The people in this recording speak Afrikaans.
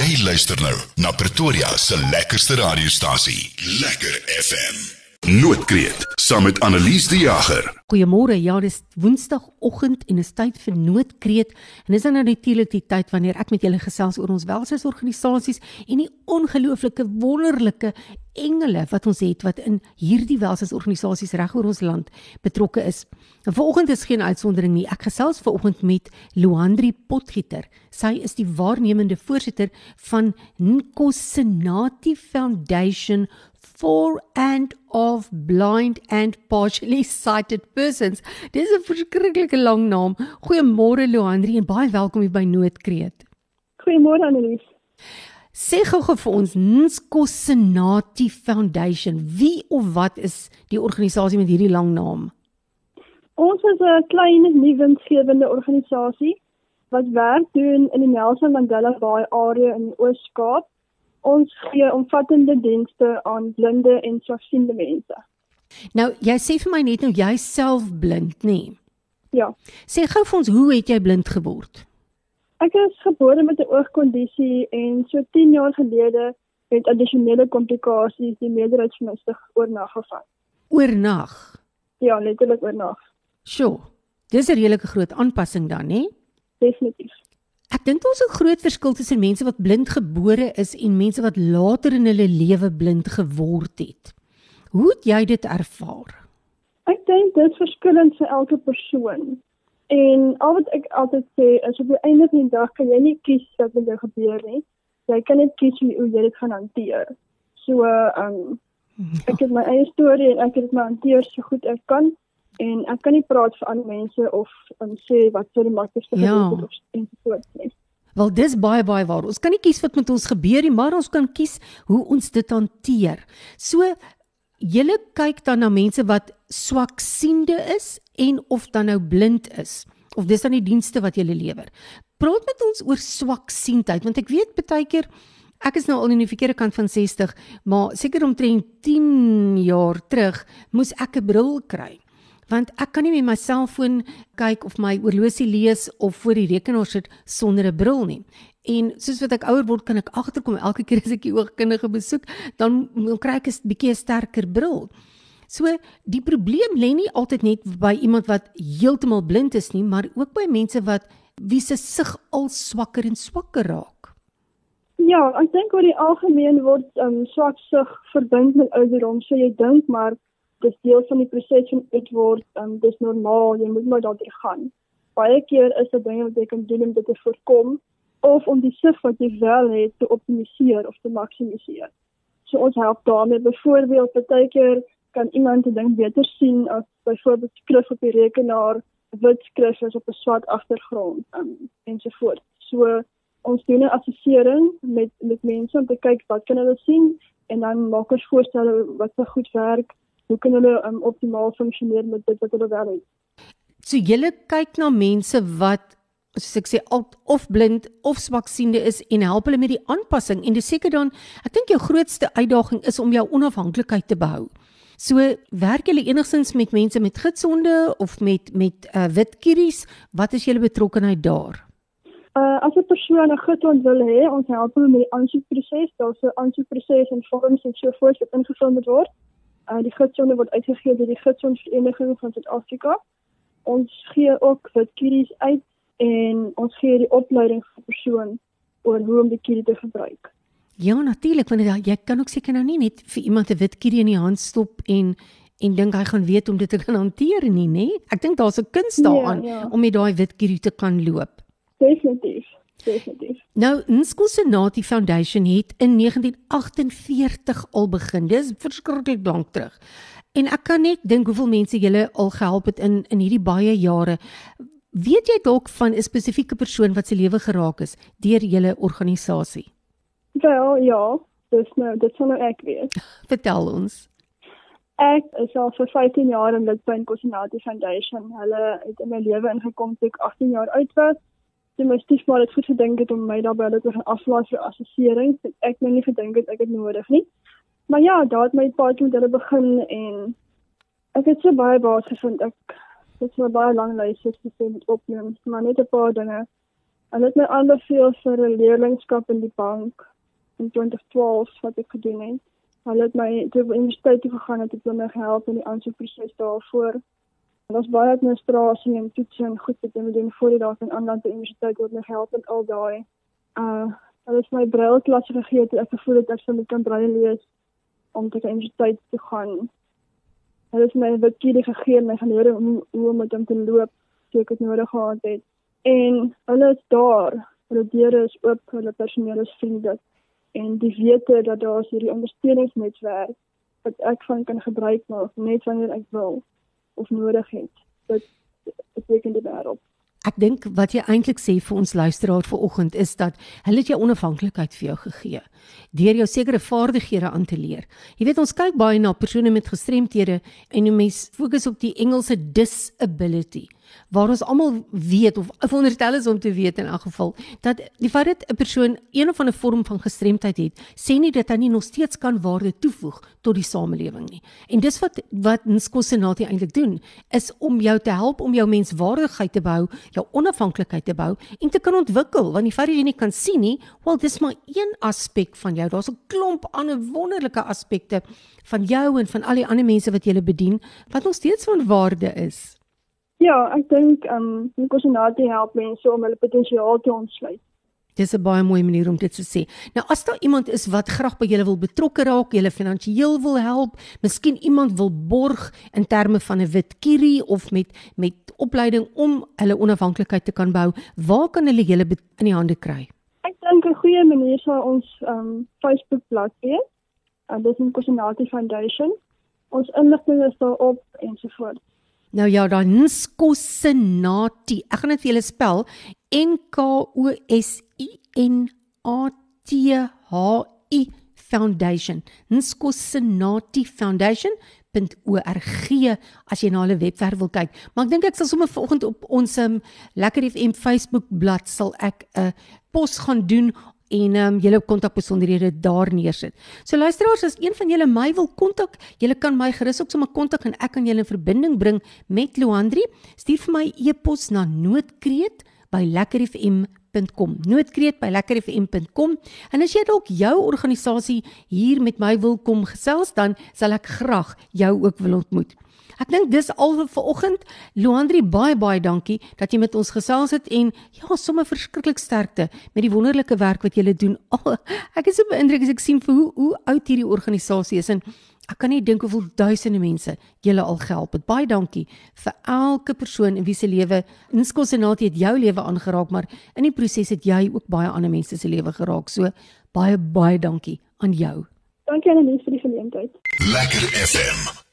Jy luister nou na Pretoria se lekkerste radiostasie, Lekker FM. Noordkreet saam met Annelies die Jager. Goeiemôre. Ja, dis Woensdagoggend en is tyd vir Noodkreet. En dis dan nou natuurlik die tyd wanneer ek met julle gesels oor ons welsynsorganisasies en die ongelooflike wonderlike engele wat ons het wat in hierdie welsynsorganisasies reg oor ons land betrokke is. En vanoggend is geen uitsondering nie. Ek gesels vanoggend met Luandri Potgieter. Sy is die waarnemende voorsitter van Nkosinati Foundation for and of blind and partially sighted persons. Dis 'n verskriklike lang naam. Goeiemôre Loandri en baie welkom hier by Noodkreet. Goeiemôre Annelies. Sê gou vir ons Nkosinati Foundation. Wie of wat is die organisasie met hierdie lang naam? Ons is 'n klein nuwensgewende organisasie wat werk doen in die Nelson Mandela Bay area in Oos-Kaap ons gee omvattende dienste aan blinde en swaksiende mense. Nou, jy sê vir my net nou jy self blind, nê? Ja. Sê gou vir ons, hoe het jy blind geword? Ek is gebore met 'n oogkondisie en so 10 jaar gelede het addisionele komplikasies die meerderheid van my sig oornag gevat. Oornag? Ja, letterlik oornag. Sjoe. Dis 'n redelike groot aanpassing dan, nê? Definitief. Ek dink daar's 'n groot verskil tussen mense wat blind gebore is en mense wat later in hulle lewe blind geword het. Hoe het jy dit ervaar? Ek dink dit verskillend vir elke persoon. En al wat ek altyd sê is op die einde van die dag kan jy nie kies wat met jou gebeur nie. Jy kan net kies hoe jy dit gaan hanteer. So, ehm um, ek het my eie storie en ek het dit maar hanteer so goed ek kan en ek kan nie praat vir ander mense of um, sê wat sou die maklikste Ja. gewees het en so voort nie. Wel dis baie baie waar. Ons kan nie kies wat met ons gebeur nie, maar ons kan kies hoe ons dit hanteer. So julle kyk dan na mense wat swaksiende is en of dan nou blind is of dis dan die dienste wat julle lewer. Praat met ons oor swaksiendheid want ek weet baie keer ek is nou al aan die verkeerde kant van 60, maar seker omtrent 10 jaar terug moes ek 'n bril kry want ek kan nie met my selfoon kyk of my oorlosie lees of voor die rekenaar sit sonder 'n bril nie. En soos wat ek ouer word, kan ek agterkom elke keer as ek die oogkundige besoek, dan dan kry ek 'n bietjie 'n sterker bril. So die probleem lê nie altyd net by iemand wat heeltemal blind is nie, maar ook by mense wat wie se sig al swakker en swakker raak. Ja, ek dink oor die algemeen word um, swak sig verbind met ouderdom. So jy dink maar dis deel van die proses van dit word, um, dis normaal, jy moet maar daardeur gaan. Baie keer is dit dinge wat jy kan doen om dit te voorkom of om die sig wat jy wel het te optimaliseer of te maksimiseer. So ons help daarmee. Byvoorbeeld, baie keer kan iemand 'n ding beter sien as byvoorbeeld skrif op die rekenaar, wit skrif is op 'n swart agtergrond um, ensovoorts. So ons doen 'n assessering met met mense om te kyk wat kan hulle sien en dan maak ons voorstelle wat se goed werk, hoe kan hulle um, optimaal funksioneer met dit wat hulle wel het. So julle kyk na mense wat soos ek sê al of blind of swaksiende is en help hulle met die aanpassing en dis seker dan ek dink jou grootste uitdaging is om jou onafhanklikheid te behou. So werk julle enigstens met mense met gidsonde of met met uh, wit kieries? Wat is julle betrokkeheid daar? Uh as 'n persoon 'n gidsond wil hê, ons help hulle met die aansoekproses. Daar's 'n aansoekproses en vorms en so voort wat ingevul moet word. Uh die gidsonde word uitgegee deur die Gidsondvereniging van Suid-Afrika. Ons gee ook wit kieries uit en ons gee die opleiding vir persoon oor hoe om die kierie te gebruik. Ja, natuurlik, want jy- jy kan ook seker nou nie net vir iemand 'n wit kierie in die hand stop en en dink hy gaan weet om dit te kan hanteer nie, nê? Ek dink daar's 'n kuns Ja, daaraan ja. om met daai wit kierie te kan loop. Definitief. Definitief. Nou, Nskosinati Foundation het in 1948 al begin. Dis verskriklik lank terug. En ek kan net dink hoeveel mense julle al gehelp het in in hierdie baie jare. Weet jy dalk van 'n spesifieke persoon wat se lewe geraak is deur julle organisasie? Wel, ja, dis nou dit sou nou ek weet. Vertel ons. Ek is al vir 15 jaar in lid by Nkosinati Foundation. Hulle het in my lewe ingekom toe ek 18 jaar oud was. Toe my stiefma het goed gedink het om my daarbey hulle te gaan aflaai vir assessering. Het ek nou nie gedink het ek het nodig nie. Maar ja, daar het my paadjie met hulle begin en ek het so baie baat gevind. Ek dit is 'n baie lang lys wat ek moet opneem, maar net 'n paar dinge. Hulle het my aanbeveel vir 'n leerlingskap in die bank in 2012 wat ek gedoen het. Hulle het my toe by universiteit toe gegaan het om my gehelp in die aansoekproses daarvoor. Ons baie administrasie en toetse en goed wat jy moet doen voor jy daar kan aanland by universiteit word my gehelp en al daai. Uh hulle het my brailklas gegee het ek gevoel het ek sou moet kan brail lees om te kan universiteit toe gaan. Hulle het my boekie gegee my geleer hoe hoe om met hom te loop toe ek dit nodig gehad het. En hulle is daar. Hulle deure is oop, hulle personeel is vriendelik en die wete dat daar is hierdie ondersteuningsnetwerk wat ek van kan gebruik maak net wanneer ek wil of nodig het. Dit beteken die wêreld. Ek dink wat jy eintlik sê vir ons luisteraar vanoggend is dat hulle jou onafhanklikheid vir jou gegee deur jou sekere vaardighede aan te leer. Jy weet ons kyk baie na persone met gestremthede en mense fokus op die Engelse disability waar ons almal weet of veronderstel is om te weet in elk geval dat die feit dat 'n persoon een of ander vorm van gestremdheid het, sê nie dat hy nie nog steeds kan waarde toevoeg tot die samelewing nie. En dis wat wat Nskosenati eintlik doen, is om jou te help om jou menswaardigheid te bou, jou onafhanklikheid te bou en te kan ontwikkel, want die feit dat jy nie kan sien nie, wel dis maar een aspek van jou. Daar's 'n klomp ander wonderlike aspekte van jou en van al die ander mense wat jy bedien wat nog steeds van waarde is. Ja, ek dink ehm um, Nkosinathi help mense om hulle potensiaal te ontsluit. Dis 'n baie mooi manier om dit te sê. Nou as daar iemand is wat graag by julle wil betrokke raak, julle finansiëel wil help, miskien iemand wil borg in terme van 'n wit kierie of met met opleiding om hulle onafhanklikheid te kan bou, waar kan hulle julle in die hande kry? Ek dink 'n goeie manier sou ons ehm um, Facebook bladsy wees. En dis Nkosinathi Foundation. Ons inligting is daar op ensovoorts. Nou ja, dan Nskosenati. Ek gaan dit vir julle spel. N K O S I N A T H I Foundation. Nskosenati Foundation .org as jy na hulle webwerf wil kyk. Maar ek dink ek sal sommer vanoggend op ons um, Lekker FM Facebook bladsy sal ek 'n uh, pos gaan doen en ehm um, julle kontakbesonderhede daar neersit. So luisteraars, as een van julle my wil kontak, julle kan my gerus ook sommer kontak en ek kan julle in verbinding bring met Loandri. Stuur vir my e-pos na noodkreet@lekkerfm.com. noodkreet@lekkerfm.com. En as jy dalk jou organisasie hier met my wil kom gesels, dan sal ek graag jou ook wil ontmoet. Ek dink dis al vir oggend. Loandri, baie baie dankie dat jy met ons gesels het en ja, sommer verskriklik sterkte met die wonderlike werk wat julle doen. Oh, ek is so beïndruk as ek sien vir hoe hoe oud hierdie organisasie is en ek kan nie dink hoeveel duisende mense julle al gehelp het. Baie dankie vir elke persoon in wie se lewe inskosenaat het jou lewe aangeraak, maar in die proses het jy ook baie ander mense se lewe geraak. So baie baie dankie aan jou. Dankie aan die mense vir die geleentheid. Lekker FM